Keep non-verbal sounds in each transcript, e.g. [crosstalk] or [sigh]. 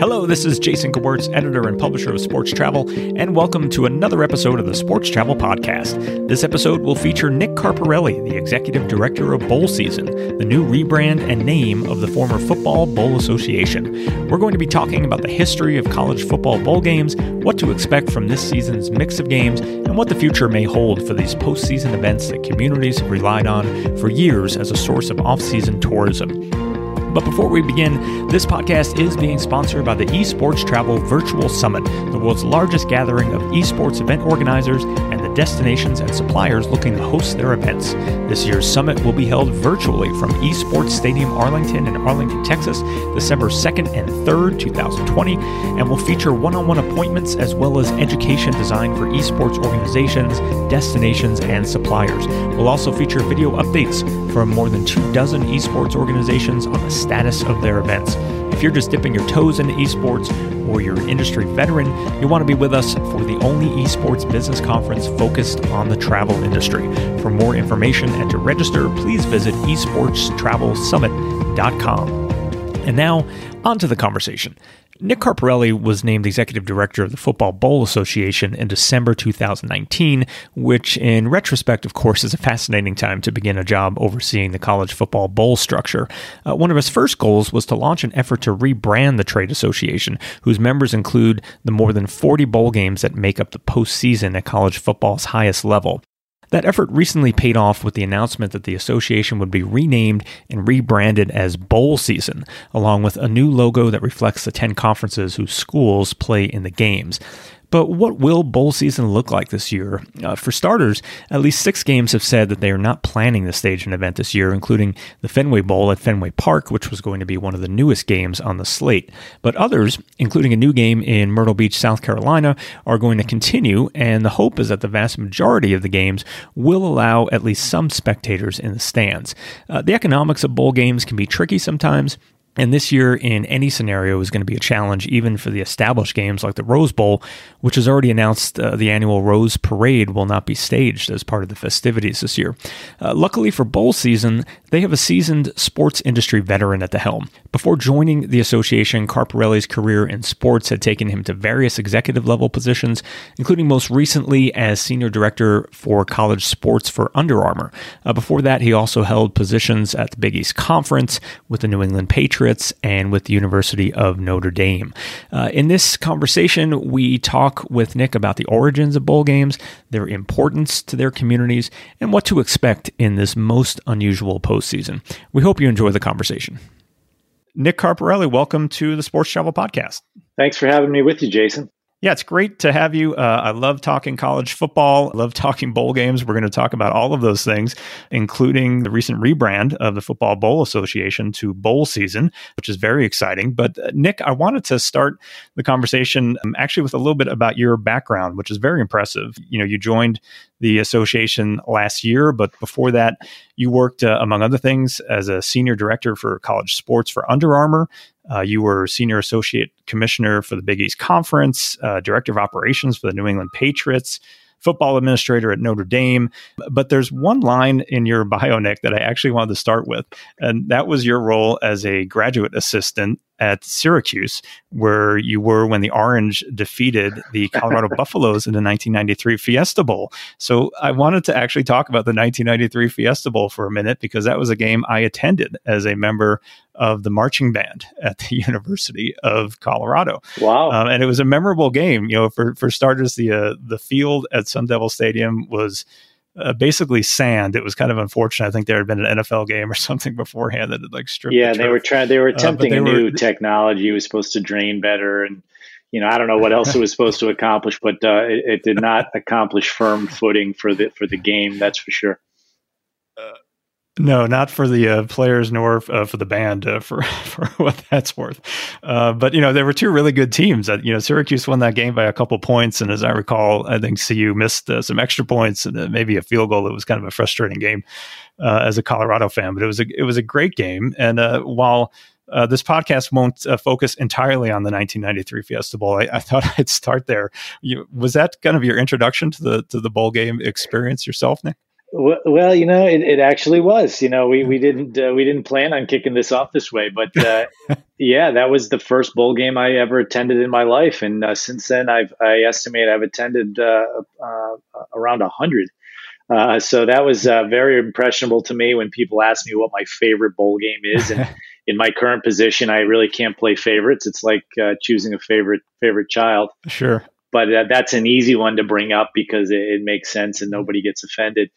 Hello, this is Jason Gewirtz, editor and publisher of Sports Travel, and welcome to another episode of the Sports Travel Podcast. This episode will feature Nick Carparelli, the executive director of Bowl Season, the new rebrand and name of the former Football Bowl Association. We're going to be talking about the history of college football bowl games, what to expect from this season's mix of games, and what the future may hold for these postseason events that communities have relied on for years as a source of off-season tourism. But before we begin, this podcast is being sponsored by the Esports Travel Virtual Summit, the world's largest gathering of esports event organizers and the destinations and suppliers looking to host their events. This year's summit will be held virtually from Esports Stadium Arlington in Arlington, Texas, December 2nd and 3rd, 2020, and will feature one on one appointments as well as education designed for esports organizations, destinations, and suppliers. We'll also feature video updates from more than two dozen esports organizations on the status of their events. If you're just dipping your toes into esports or you're an industry veteran, you want to be with us for the only esports business conference focused on the travel industry. For more information and to register, please visit esportstravelsummit.com. And now, on to the conversation. Nick Carparelli was named executive director of the Football Bowl Association in December 2019, which, in retrospect, of course, is a fascinating time to begin a job overseeing the college football bowl structure. Uh, one of his first goals was to launch an effort to rebrand the trade association, whose members include the more than 40 bowl games that make up the postseason at college football's highest level. That effort recently paid off with the announcement that the association would be renamed and rebranded as Bowl Season, along with a new logo that reflects the 10 conferences whose schools play in the games. But what will bowl season look like this year? Uh, for starters, at least six games have said that they are not planning to stage an event this year, including the Fenway Bowl at Fenway Park, which was going to be one of the newest games on the slate. But others, including a new game in Myrtle Beach, South Carolina, are going to continue, and the hope is that the vast majority of the games will allow at least some spectators in the stands. Uh, the economics of bowl games can be tricky sometimes. And this year, in any scenario, is going to be a challenge, even for the established games like the Rose Bowl, which has already announced uh, the annual Rose Parade will not be staged as part of the festivities this year. Uh, luckily for bowl season, they have a seasoned sports industry veteran at the helm. Before joining the association, Carparelli's career in sports had taken him to various executive level positions, including most recently as senior director for college sports for Under Armour. Uh, before that, he also held positions at the Big East Conference with the New England Patriots And with the University of Notre Dame. Uh, in this conversation, we talk with Nick about the origins of bowl games, their importance to their communities, and what to expect in this most unusual postseason. We hope you enjoy the conversation. Nick Carparelli, welcome to the Sports Travel Podcast. Thanks for having me with you, Jason. Yeah, it's great to have you. Uh, I love talking college football. I love talking bowl games. We're going to talk about all of those things, including the recent rebrand of the Football Bowl Association to Bowl Season, which is very exciting. But uh, Nick, I wanted to start the conversation um, actually with a little bit about your background, which is very impressive. You know, you joined the association last year, but before that, you worked, uh, among other things, as a senior director for college sports for Under Armour. Uh, you were senior associate commissioner for the Big East Conference, uh, director of operations for the New England Patriots, football administrator at Notre Dame. But there's one line in your bio, Nick, that I actually wanted to start with, and that was your role as a graduate assistant at Syracuse, where you were when the Orange defeated the Colorado [laughs] Buffaloes in the 1993 Fiesta Bowl. So I wanted to actually talk about the 1993 Fiesta Bowl for a minute because that was a game I attended as a member of the marching band at the [laughs] University of Colorado. Wow! Um, and it was a memorable game. You know, for for starters, the uh, the field at Sun Devil Stadium was uh, basically sand. It was kind of unfortunate. I think there had been an NFL game or [laughs] something beforehand that had like stripped. Yeah, the they were trying. They were attempting uh, they a were, new technology. It was supposed to drain better, and you know, I don't know what else it was supposed to accomplish, but uh, it, it, did not accomplish firm footing for the for the game. That's for sure. Uh, no, not for the uh, players nor uh, for the band, uh, for [laughs] for what that's worth. Uh, but you know, there were two really good teams. you know, Syracuse won that game by a couple points, and as I recall, I think CU missed uh, some extra points and uh, maybe a field goal. It was kind of a frustrating game as a Colorado fan, but it was a it was a great game. And while uh, this podcast won't uh, focus entirely on the 1993 Fiesta Bowl. I, I thought [laughs] I'd start there. You, was that kind of your introduction to the to the bowl game experience yourself, Nick? Well, you know, it, it actually was. You know, we we didn't uh, we didn't plan on kicking this off this way, but uh, [laughs] yeah, that was the first bowl game I ever attended in my life, and uh, since then, I've I estimate I've attended uh, uh, around a hundred. Uh, so that was very impressionable to me when people ask me what my favorite bowl game is, and [laughs] in my current position, I really can't play favorites. It's like choosing a favorite favorite child. Sure but that's an easy one to bring up because it, it, makes sense and nobody gets offended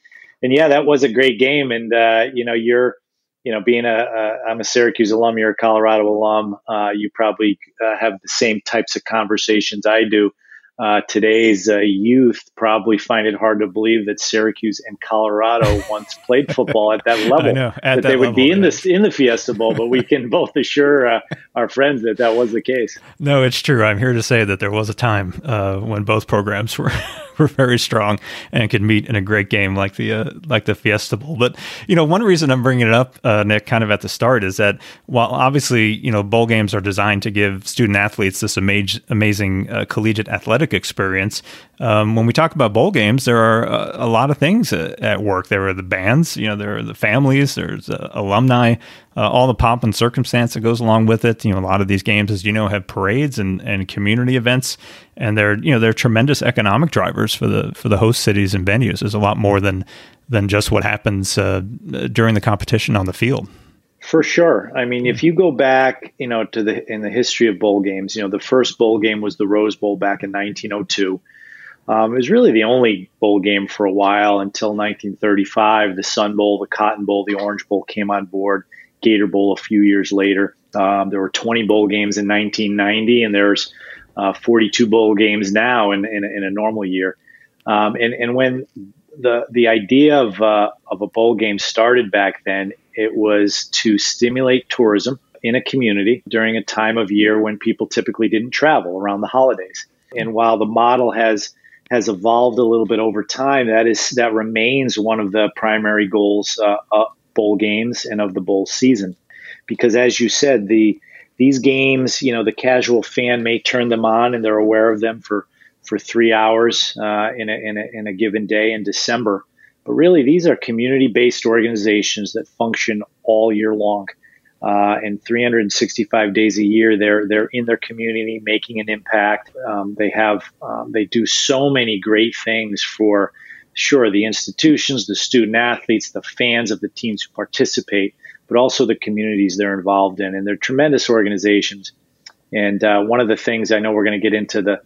and yeah, that was a great game. And uh, you know, you're, you know, being a, a I'm a Syracuse alum, you're a Colorado alum. Uh, you probably uh, have the same types of conversations I do uh, today's uh, youth probably find it hard to believe that Syracuse and Colorado [laughs] once played football at that level. Know, at that, that, they would level, be in the in the Fiesta Bowl, but we can both assure uh, our friends that that was the case. No, it's true. I'm here to say that there was a time uh, when both programs were [laughs] [laughs] were very strong and could meet in a great game like the uh, like the Fiesta Bowl. But you know, one reason I'm bringing it up, uh, Nick, kind of at the start, is that while obviously you know bowl games are designed to give student athletes this amazing amazing collegiate athletic experience. Um, when we talk about bowl games, there are a, a lot of things at work. There are the bands, you know, there are the families, there's uh, alumni, uh, all the pomp and circumstance that goes along with it. You know, a lot of these games, as you know, have parades and, and community events, and they're you know they're tremendous economic drivers for the for the host cities and venues. There's a lot more than than just what happens uh, during the competition on the field. For sure. I mean, if you go back, you know, to the in the history of bowl games, you know, the first bowl game was the Rose Bowl back in 1902. Um, it was really the only bowl game for a while until 1935. The Sun Bowl, the Cotton Bowl, the Orange Bowl came on board. Gator Bowl a few years later. Um, there were 20 bowl games in 1990, and there's uh, 42 bowl games now in, in, in a normal year. Um, and, and when the the idea of uh, of a bowl game started back then, it was to stimulate tourism in a community during a time of year when people typically didn't travel around the holidays. And while the model has has evolved a little bit over time, that is that remains one of the primary goals uh, of bowl games and of the bowl season, because as you said, the these games, you know, the casual fan may turn them on and they're aware of them for for three hours uh, in, a, in, a, in a given day in December. But really, these are community based organizations that function all year long. Uh, and 365 days a year, they're they're in their community making an impact. Um, they have um, they do so many great things for sure the institutions, the student athletes, the fans of the teams who participate, but also the communities they're involved in. And they're tremendous organizations. And uh, one of the things I know we're going to get into the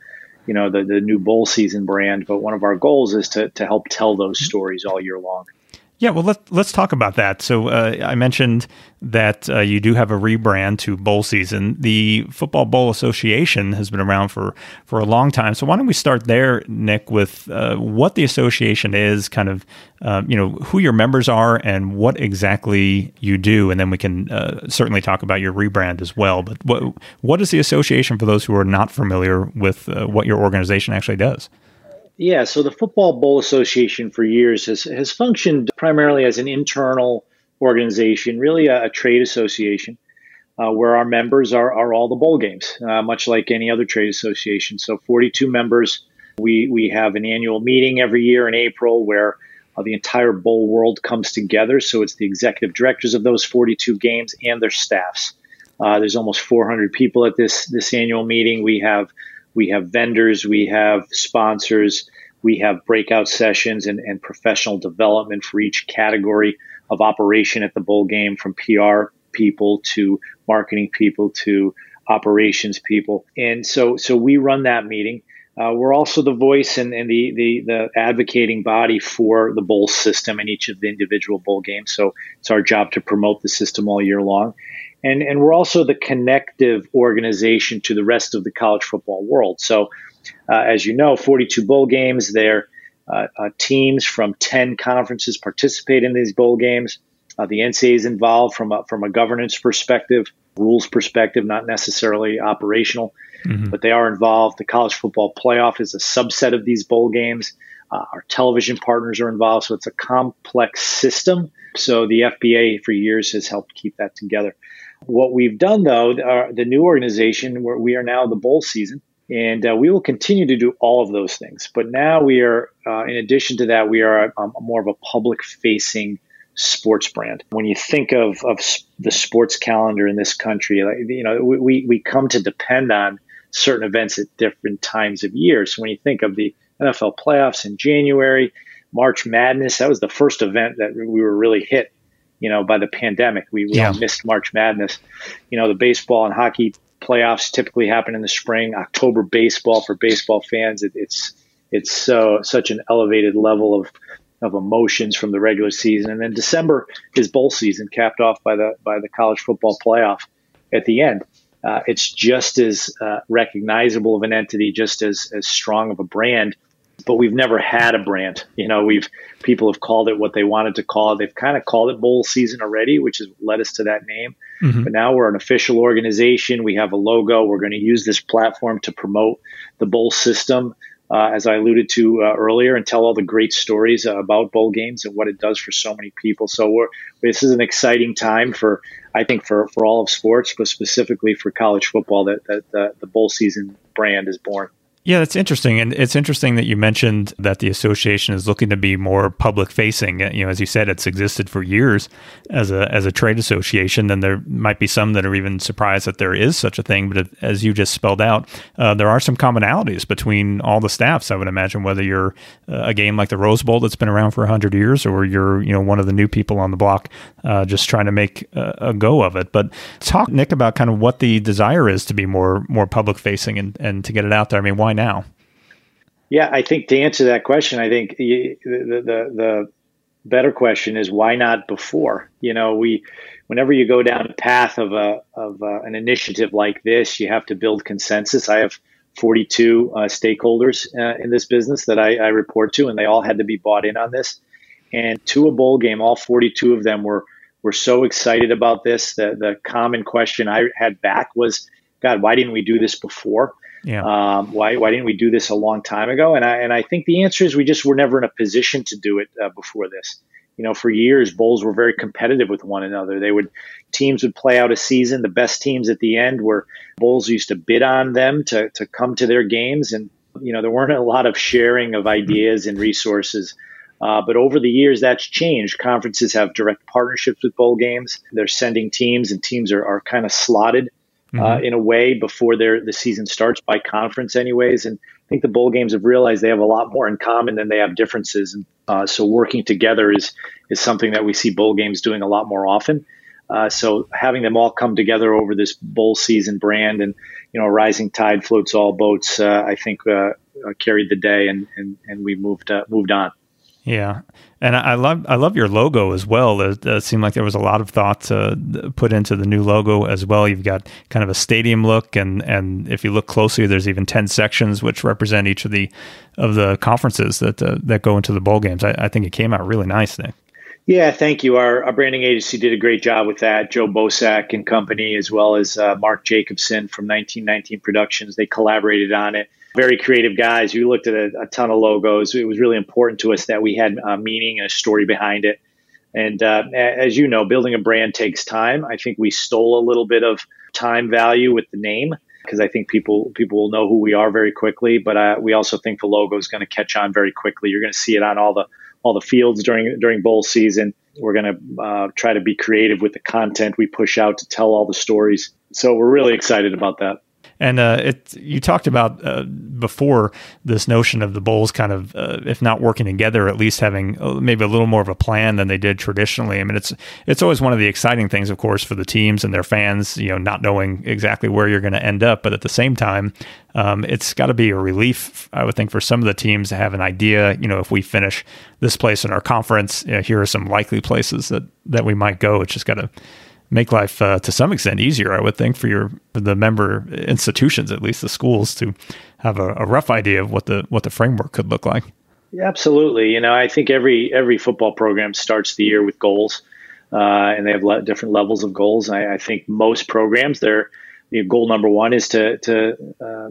you know the, the new bowl season brand but one of our goals is to, to help tell those stories all year long yeah, well, let's let's talk about that. So uh, I mentioned that uh, you do have a rebrand to bowl season. The Football Bowl Association has been around for for a long time. So why don't we start there, Nick, with uh, what the association is, kind of, uh, you know, who your members are, and what exactly you do, and then we can uh, certainly talk about your rebrand as well. But what what is the association for those who are not familiar with uh, what your organization actually does? Yeah, so the Football Bowl Association for years has, has functioned primarily as an internal organization, really a, a trade association, uh, where our members are, are all the bowl games, uh, much like any other trade association. So 42 members. We, we have an annual meeting every year in April where uh, the entire bowl world comes together. So it's the executive directors of those 42 games and their staffs. Uh, there's almost 400 people at this this annual meeting. We have we have vendors, we have sponsors, we have breakout sessions and, and professional development for each category of operation at the bowl game from PR people to marketing people to operations people. And so, so we run that meeting. Uh, we're also the voice and, and the, the, the, advocating body for the bowl system in each of the individual bowl games. So it's our job to promote the system all year long. And, and we're also the connective organization to the rest of the college football world. So, as you know, 42 bowl games, there uh, uh, teams from 10 conferences participate in these bowl games. Uh, the NCAA is involved from a, from a governance perspective, rules perspective, not necessarily operational, mm-hmm. but they are involved. The college football playoff is a subset of these bowl games. Uh, our television partners are involved, so it's a complex system. So the FBA for years has helped keep that together. What we've done, though, our, the new organization, where we are now the bowl season, And uh, we will continue to do all of those things. But now we are, uh, in addition to that, we are um, more of a public facing sports brand. When you think of, of the sports calendar in this country, like, you know, we, we come to depend on certain events at different times of year. So when you think of the NFL playoffs in January, March Madness, that was the first event that we were really hit, you know, by the pandemic. We, we yeah. missed March Madness. You know, the baseball and hockey playoffs typically happen in the spring. October baseball for baseball fans, it, it's it's so such an elevated level of of emotions from the regular season, and then December is bowl season, capped off by the by the college football playoff at the end. Uh, it's just as uh, recognizable of an entity, just as as strong of a brand. But we've never had a brand. You know, we've people have called it what they wanted to call it. They've kind of called it bowl season already, which has led us to that name. Mm-hmm. But now we're an official organization. We have a logo. We're going to use this platform to promote the bowl system uh, as I alluded to uh, earlier, and tell all the great stories uh, about bowl games and what it does for so many people. So this is an exciting time for, I think, for, for all of sports, but specifically for college football that, that the bowl season brand is born. Yeah, that's interesting, and it's interesting that you mentioned that the association is looking to be more public facing. You know, as you said, it's existed for years as a as a trade association, and there might be some that are even surprised that there is such a thing. But as you just spelled out, uh, there are some commonalities between all the staffs. I would imagine whether you're uh, a game like the Rose Bowl that's been around for hundred years, or you're you know one of the new people on the block, uh, just trying to make a, a go of it. But talk Nick about kind of what the desire is to be more more public facing and and to get it out there. I mean, why now? Yeah, I think to answer that question, I think the, the, the better question is why not before? You know, we whenever you go down a path of a of a, an initiative like this, you have to build consensus. I have 42 uh, stakeholders uh, in this business that I, I, report to, and they all had to be bought in on this. And to a bowl game, all 42 of them were were so excited about this. The the common question I had back was, God, why didn't we do this before? Yeah. Um, why why didn't we do this a long time ago? And I and I think the answer is we just were never in a position to do it uh, before this. You know, for years bowls were very competitive with one another. They would teams would play out a season. The best teams at the end were bowls used to bid on them to to come to their games, and you know there weren't a lot of sharing of ideas and resources. Uh, but over the years, that's changed. Conferences have direct partnerships with bowl games. They're sending teams, and teams are, are kind of slotted mm-hmm. uh, in a way before their the season starts by conference, anyways. And I think the bowl games have realized they have a lot more in common than they have differences. And uh, so working together is is something that we see bowl games doing a lot more often. Uh, so having them all come together over this bowl season brand and you know rising tide floats all boats, uh, I think uh, carried the day, and and, and we moved moved on. Yeah, and I love I love your logo as well. It, it seemed like there was a lot of thought put into the new logo as well. You've got kind of a stadium look, and and if you look closely, there's even ten sections which represent each of the of the conferences that uh, that go into the bowl games. I, I, think it came out really nice, Nick. Yeah, thank you. Our, our, branding agency did a great job with that. Joe Bosack and company, as well as uh, Mark Jacobson from 1919 Productions, they collaborated on it very creative guys. We looked at a, a, ton of logos. It was really important to us that we had a meaning and a story behind it. And uh, as you know, building a brand takes time. I think we stole a little bit of time value with the name because I think people people will know who we are very quickly. But uh, we also think the logo is going to catch on very quickly. You're going to see it on all the all the fields during during bowl season. We're going to uh, try to be creative with the content we push out to tell all the stories. So we're really excited about that. And uh, it you talked about uh, before this notion of the bowls kind of, uh, if not working together, at least having uh, maybe a little more of a plan than they did traditionally. I mean, it's it's always one of the exciting things, of course, for the teams and their fans. You know, not knowing exactly where you're going to end up, but at the same time, um, it's got to be a relief, I would think, for some of the teams to have an idea. You know, if we finish this place in our conference, you know, here are some likely places that that we might go. It's just got to make life uh, to some extent easier, I would think, for your for the member institutions, at least the schools, to have a, a, rough idea of what the what the framework could look like. Yeah, absolutely. You know, I think every every football program starts the year with goals, uh, and they have le- different levels of goals. I, I think most programs, their you know, goal number one is to to uh,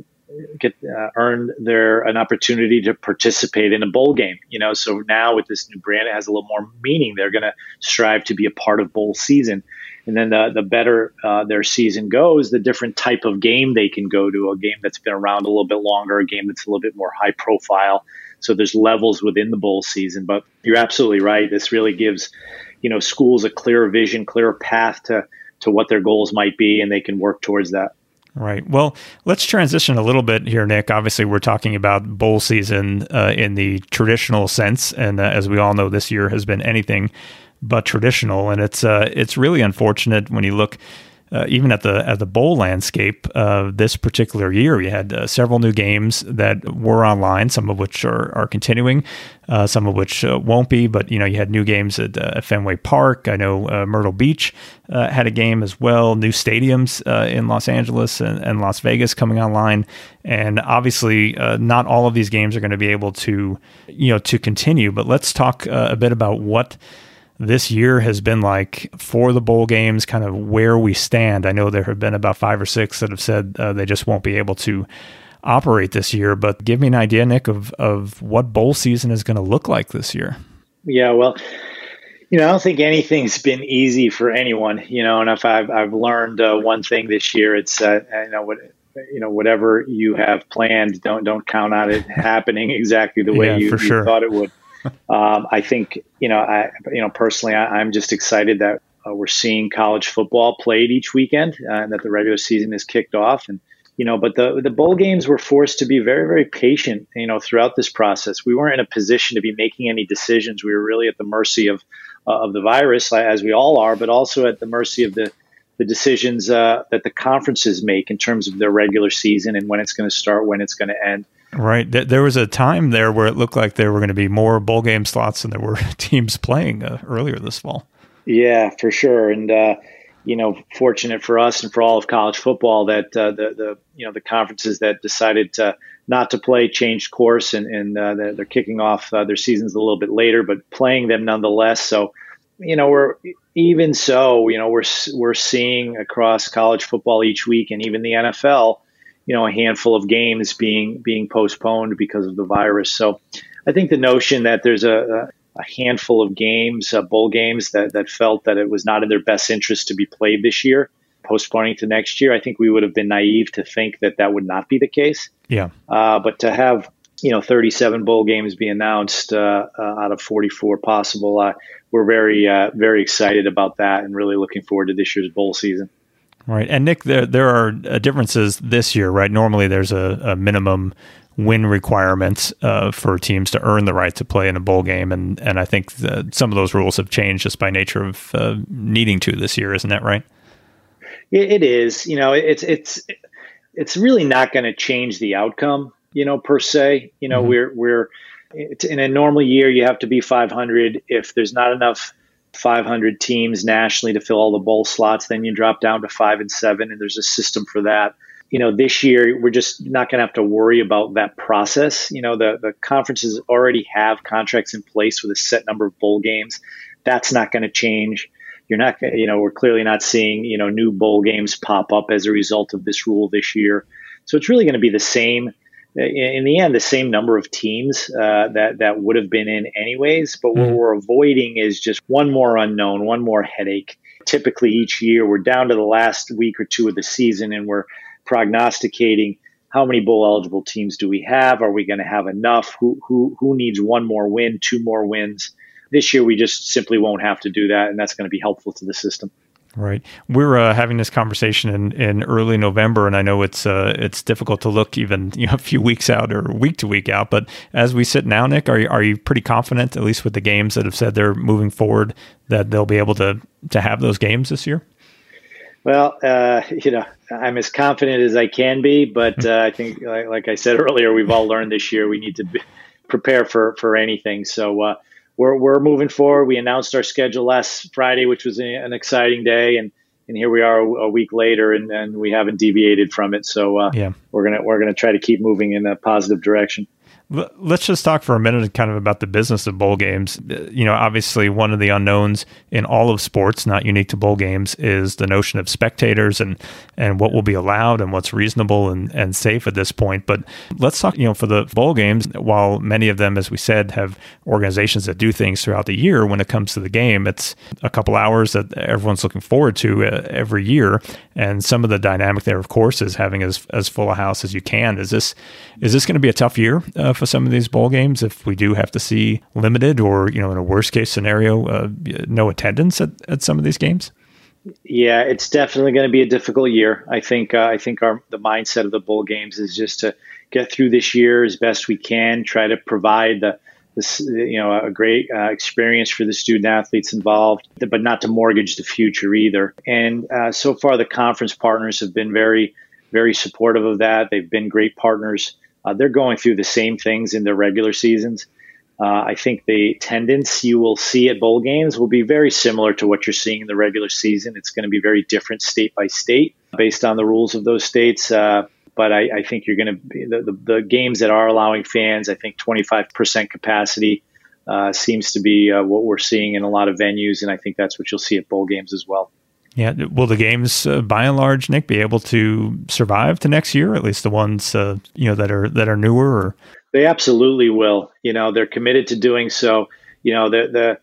get uh, earn their an opportunity to participate in a bowl game. You know, so now with this new brand, it has a little more meaning. They're going to strive to be a part of bowl season And then the, the better uh, their season goes, the different type of game they can go to, a game that's been around a little bit longer, a game that's a little bit more high profile. So there's levels within the bowl season. But you're absolutely right. This really gives, you know, schools a clearer vision, clearer path to, to what their goals might be, and they can work towards that. Right. Well, let's transition a little bit here, Nick. Obviously, we're talking about bowl season uh, in the traditional sense, and uh, as we all know, this year has been anything but traditional, and it's uh, it's really unfortunate when you look uh, even at the at the bowl landscape uh, this particular year, we had uh, several new games that were online. Some of which are are continuing, uh, some of which uh, won't be. But you know, you had new games at, uh, Fenway Park. I know Myrtle Beach had a game as well. New stadiums in Los Angeles and, and, Las Vegas coming online, and obviously, not all of these games are going to be able to you know to continue. But let's talk a bit about what this year has been like for the bowl games, kind of where we stand. I know there have been about five or six that have said uh, they just won't be able to operate this year. But give me an idea, Nick, of of what bowl season is going to look like this year. Yeah, well, you know, I don't think anything's been easy for anyone. You know, and if I've I've learned uh, one thing this year, it's uh, you know what you know whatever you have planned, don't don't count on it [laughs] happening exactly the way yeah, you, you sure. thought it would um, I think you know, I you know personally, I, am just excited that uh, we're seeing college football played each weekend uh, and that the regular season is kicked off. And you know, but the the bowl games were forced to be very very patient. You know, throughout this process, we weren't in a position to be making any decisions. We were really at the mercy of uh, of the virus, as we all are, but also at the mercy of the the decisions uh, that the conferences make in terms of their regular season and when it's going to start, when it's going to end. Right. There was a time there where it looked like there were going to be more bowl game slots than there were [laughs] teams playing uh, earlier this fall. Yeah, for sure. And, uh, you know, fortunate for us and for all of college football that uh, the, the, you know, the conferences that decided to not to play changed course and, and uh, they're, they're, kicking off uh, their seasons a little bit later, but playing them nonetheless. So, you know, we're even so, you know, we're, we're seeing across college football each week and even the NFL, you know a handful of games being being postponed because of the virus. So I think the notion that there's a, a handful of games, uh, bowl games that that felt that it was not in their best interest to be played this year, postponing to next year, I think we would have been naive to think that that would not be the case. Yeah. Uh, but to have you know 37 bowl games be announced uh, uh out of 44 possible, uh, we're very uh, very excited about that and really looking forward to this year's bowl season. Right. And Nick, there there are uh, differences this year, right? Normally, there's a, a minimum win requirement uh, for teams to earn the right to play in a bowl game, and and I think some of those rules have changed just by nature of uh, needing to this year. Isn't that right? It is. You know, it's it's it's really not going to change the outcome. You know, per se. You know, mm-hmm. we're we're in a normal year, you have to be 500. If there's not enough 500 teams nationally to fill all the bowl slots. Then you drop down to five and seven, and there's a system for that. You know, this year we're just not going to have to worry about that process. You know, the the conferences already have contracts in place with a set number of bowl games. That's not going to change. You're not, you know, we're clearly not seeing, you know, new bowl games pop up as a result of this rule this year. So it's really going to be the same in the end the same number of teams uh, that that would have been in anyways. But what mm-hmm. we're avoiding is just one more unknown, one more headache. Typically, each year we're down to the last week or two of the season, and we're prognosticating how many bowl eligible teams do we have? Are we going to have enough? Who who who needs one more win, two more wins? This year, we just simply won't have to do that, and that's going to be helpful to the system. Right. We're uh, having this conversation in, in early November, and I know it's uh, it's difficult to look even [laughs] you know, a few weeks out or week to week out. But as we sit now, Nick, are you, are you pretty confident, at least with the games that have said they're moving forward, that they'll be able to to have those games this year? Well, uh, you know, I'm as confident as I can be, but uh, I think, like, like, I said earlier, we've all learned this year we need to prepare for for anything. So uh, we're, we're moving forward. We announced our schedule last Friday, which was an exciting day, and and here we are a, week later, and, and we haven't deviated from it. So uh, yeah, we're gonna we're gonna try to keep moving in a positive direction. Let's just talk for a minute kind of about the business of bowl games. You know, obviously, one of the unknowns in all of sports, not unique to bowl games, is the notion of spectators and, and what will be allowed and what's reasonable and, and safe at this point. But let's talk, you know, for the bowl games, while many of them, as we said, have organizations that do things throughout the year, when it comes to the game, it's a couple hours that everyone's looking forward to uh, every year. And some of the dynamic there, of course, is having as, as full a house as you can. Is this, is this going to be a tough year? Uh, for some of these bowl games if we do have to see limited or you know in a worst case scenario uh, no attendance at, at some of these games yeah it's definitely going to be a difficult year i think uh, i think our the mindset of the bowl games is just to get through this year as best we can try to provide the this, you know, a great uh, experience for the student athletes involved, but not to mortgage the future either. And uh, so far, the conference partners have been very, very supportive of that. They've been great partners uh, they're going through the same things in their regular seasons. Uh, I think the attendance you will see at bowl games will be very similar to what you're seeing in the regular season. It's going to be very different state by state based on the rules of those states. Uh, but I, I, think you're going to be the, the, the, games that are allowing fans, I think 25% capacity uh, seems to be uh, what we're seeing in a lot of venues. And I think that's what you'll see at bowl games as well. Yeah, will the games, uh, by and large, Nick, be able to survive to next year? At least the ones uh, you know that are that are newer. Or? They absolutely will. You know, they're committed to doing so. You know, the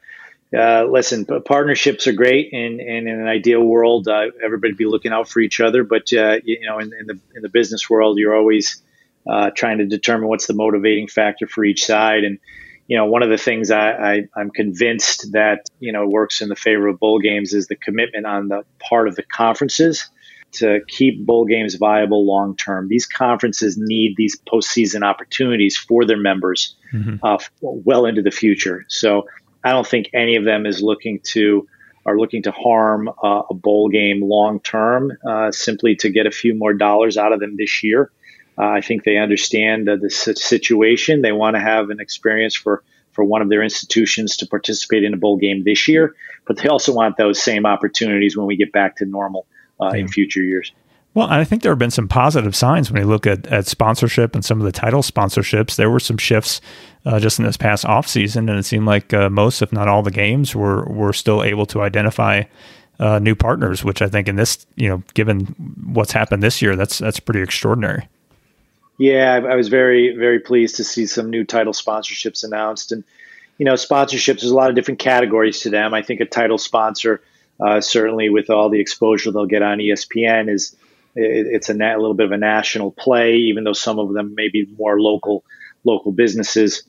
the uh, listen, partnerships are great, and, and in an ideal world, uh, everybody be looking out for each other. But uh, you know, in, in, the in the business world, you're always uh, trying to determine what's the motivating factor for each side, and you know, one of the things I, I, am convinced that, you know, works in the favor of bowl games is the commitment on the part of the conferences to keep bowl games viable long term. These conferences need these postseason opportunities for their members mm-hmm. uh, well into the future. So I don't think any of them is looking to are looking to harm uh, a bowl game long term uh, simply to get a few more dollars out of them this year. Uh, I think they understand uh, the situation. They want to have an experience for for one of their institutions to participate in a bowl game this year, but they also want those same opportunities when we get back to normal uh, yeah. in future years. Well, I think there have been some positive signs when you look at, at sponsorship and some of the title sponsorships. There were some shifts uh, just in this past offseason, and it seemed like uh, most, if not all, the games were were still able to identify uh, new partners, which I think in this, you know, given what's happened this year, that's that's pretty extraordinary. Yeah, I, I was very, very pleased to see some new title sponsorships announced. And, you know, sponsorships, there's a lot of different categories to them. I think a title sponsor, uh, certainly with all the exposure they'll get on ESPN, is it, it's a, na- a little bit of a national play, even though some of them may be more local, local businesses.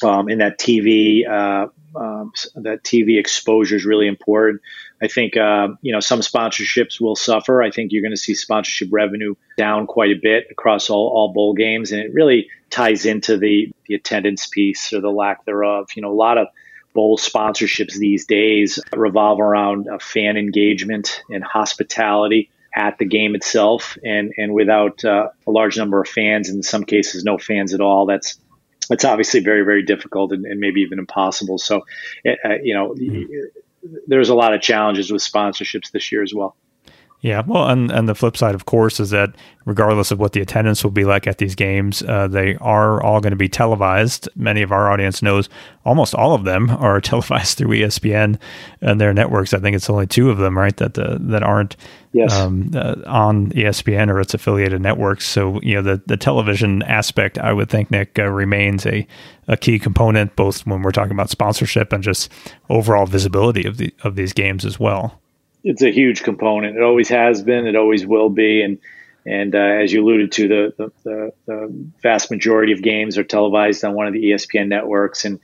Um, in that TV, uh, um, that TV exposure is really important. I think uh, you know some sponsorships will suffer. I think you're going to see sponsorship revenue down quite a bit across all, all bowl games, and it really ties into the the attendance piece or the lack thereof. You know, a lot of bowl sponsorships these days revolve around uh, fan engagement and hospitality at the game itself, and and without uh, a large number of fans, in some cases no fans at all, that's that's obviously very very difficult and, and maybe even impossible. So, uh, you know. Mm-hmm there's a lot of challenges with sponsorships this year as well. Yeah, well, and and the flip side, of course, is that regardless of what the attendance will be like at these games, uh, they are all going to be televised. Many of our audience knows almost all of them are [laughs] televised through ESPN and their networks. I think it's only two of them, right, that uh, that aren't yes. um, uh, on ESPN or its affiliated networks. So you know, the the television aspect, I would think, Nick, uh, remains a a key component both when we're talking about sponsorship and just overall visibility of the of these games as well it's a huge component. It always has been. It always will be. And and uh, as you alluded to, the, the, the, the, vast majority of games are televised on one of the ESPN networks, and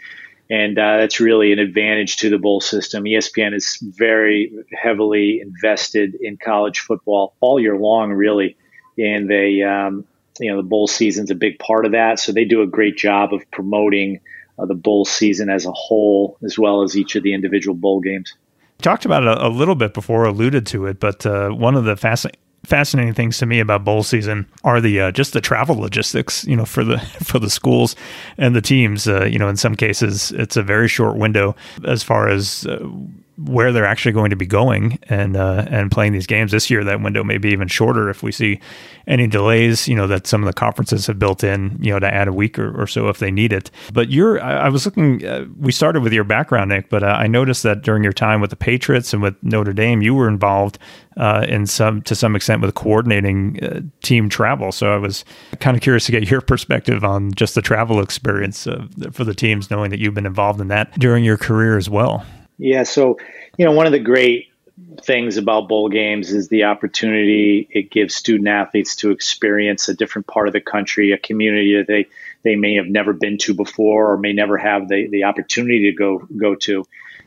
and uh, that's really an advantage to the bowl system. ESPN is very heavily invested in college football all year long, really, and they um, you know the bowl season's a big part of that. So they do a great job of promoting uh, the bowl season as a whole, as well as each of the individual bowl games talked about it a, a, little bit before, alluded to it, but uh, one of the fascinating fascinating things to me about bowl season are the uh, just the travel logistics you know for the [laughs] for the schools and the teams. Uh, you know in some cases it's a very short window as far as uh, where they're actually going to be going and uh, and playing these games this year. That window may be even shorter if we see any delays. You know that some of the conferences have built in. You know to add a week or, or so if they need it. But you're I, I was looking. Uh, we started with your background, Nick, but uh, I noticed that during your time with the Patriots and with Notre Dame, you were involved uh, in some to some extent with coordinating uh, team travel. So I was kind of curious to get your perspective on just the travel experience for the teams, knowing that you've been involved in that during your career as well. Yeah. So you know, one of the great things about bowl games is the opportunity it gives student athletes to experience a different part of the country, a community that they they may have never been to before or may never have the, the opportunity to go go to.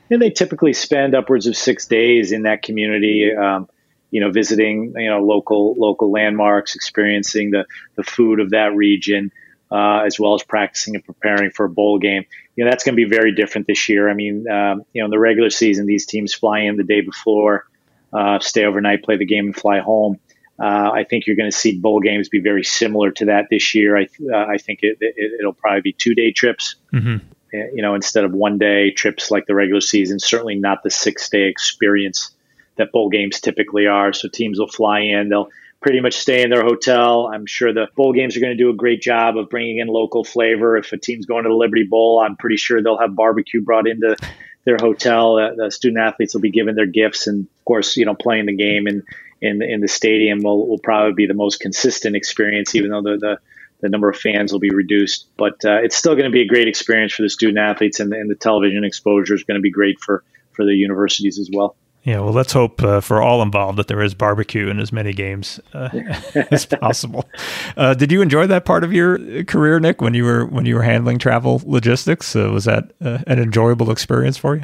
And they typically spend upwards of six days in that community. Um, you know, visiting you know local local landmarks, experiencing the the food of that region, uh, as well as practicing and preparing for a bowl game. You know, that's going to be very different this year. I mean, um, you know, in the regular season, these teams fly in the day before, uh, stay overnight, play the game, and fly home. Uh, I think you're going to see bowl games be very similar to that this year. I, uh, I think it, will it, probably be two day trips. Mm-hmm. Uh, you know, instead of one day trips like the regular season. Certainly not the six day experience that bowl games typically are. So teams will fly in, they'll pretty much stay in their hotel. I'm sure the bowl games are going to do a great job of bringing in local flavor. If a team's going to the Liberty Bowl, I'm pretty sure they'll have barbecue brought into their hotel. Uh, the student athletes will be given their gifts, and of course, you know, playing the game in in, in the stadium will, will probably be the most consistent experience, even though the, the the number of fans will be reduced. But uh, it's still going to be a great experience for the student athletes, and, and the television exposure is going to be great for for the universities as well. Yeah, well, let's hope uh, for all involved that there is barbecue in as many games uh, [laughs] as possible. Uh, did you enjoy that part of your career, Nick, when you were when you were handling travel logistics? Uh, was that uh, an enjoyable experience for you?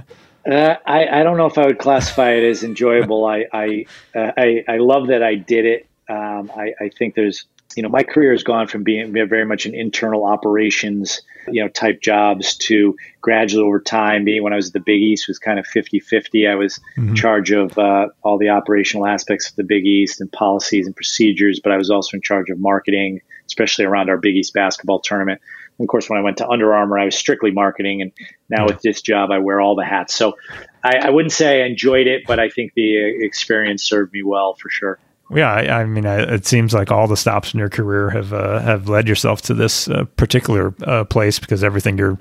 Uh, I, I don't know if I would classify it as enjoyable. I I, I, I love that I did it. Um, I, I think there's you know my career has gone from being very much an internal operations you know type jobs to gradually over time being when i was at the big east was kind of 50-50 i was mm-hmm. in charge of uh, all the operational aspects of the big east and policies and procedures but i was also in charge of marketing especially around our big east basketball tournament. And of course when i went to Under Armour i was strictly marketing and now with this job i wear all the hats. So I, I wouldn't say i enjoyed it but i think the uh, experience served me well for sure yeah, I, I mean, I, it seems like all the stops in your career have uh, have led yourself to this uh, particular uh, place because everything you're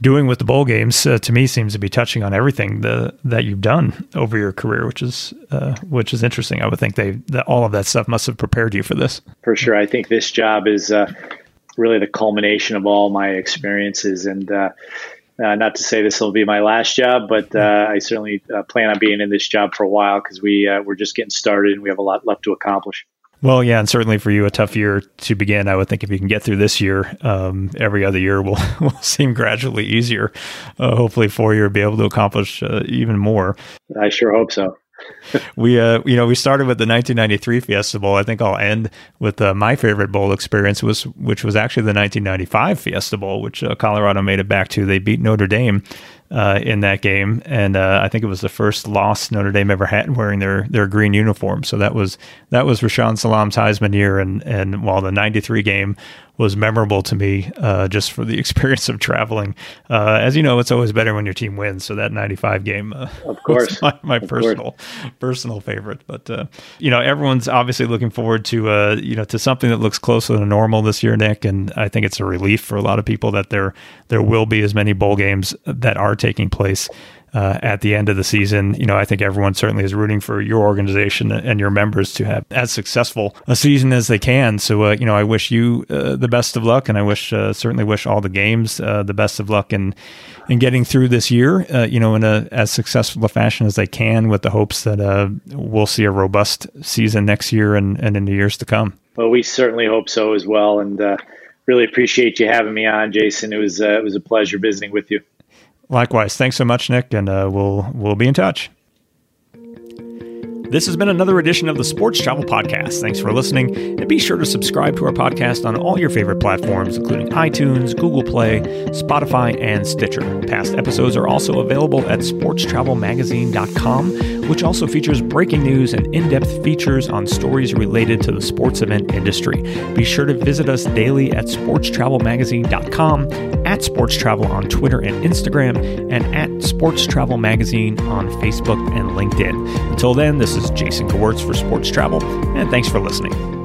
doing with the bowl games uh, to me seems to be touching on everything the, that you've done over your career, which is uh, which is interesting. I would think they that all of that stuff must have prepared you for this. For sure, I think this job is uh, really the culmination of all my experiences and uh, not to say this will be my last job, but uh, I certainly uh, plan on being in this job for a while because we uh, we're just getting started and we have a lot left to accomplish. Well, yeah, and certainly for you, a tough year to begin. I would think if you can get through this year, um, every other year will [laughs] will seem gradually easier. Uh, hopefully, for you, be able to accomplish uh, even more. I sure hope so [laughs] we uh you know we started with the 1993 Fiesta Bowl. I think I'll end with uh, my favorite bowl experience was which was actually the 1995 Fiesta Bowl, which uh, Colorado made it back to. They beat Notre Dame uh, in that game, and uh, I think it was the first loss Notre Dame ever had wearing their their green uniform. So that was that was Rashaan Salaam's Heisman year, and and while the '93 game was memorable to me uh, just for the [laughs] experience of traveling. Uh, as you know, it's always better when your team wins. So that '95 game, uh, of course, [laughs] my, my of personal course. personal favorite. But uh, you know, everyone's obviously looking forward to uh, you know to something that looks closer to normal this year, Nick. And I think it's a relief for a lot of people that there there will be as many bowl games that are taking place uh, at the end of the season. You know, I think everyone certainly is rooting for your organization and your members to have as successful a season as they can. So, uh, you know, I wish you uh, the best of luck, and I wish uh, certainly wish all the games uh, the best of luck in in getting through this year. Uh, you know, in a as successful a fashion as they can, with the hopes that we'll see a robust season next year and, and in the years to come. Well, we certainly hope so as well, and really appreciate you having me on, Jason. It was it was a pleasure visiting with you. Likewise. Thanks so much, Nick, and uh, we'll we'll be in touch. This has been another edition of the Sports Travel Podcast. Thanks for listening, and be sure to subscribe to our podcast on all your favorite platforms, including iTunes, Google Play, Spotify, and Stitcher. Past episodes are also available at sportstravelmagazine.com, which also features breaking news and in depth features on stories related to the sports event industry. Be sure to visit us daily at sportstravelmagazine.com, at Sports Travel on Twitter and Instagram, and at Sports Travel Magazine on Facebook and LinkedIn. Until then, this is Jason Gewirtz for Sports Travel, and thanks for listening.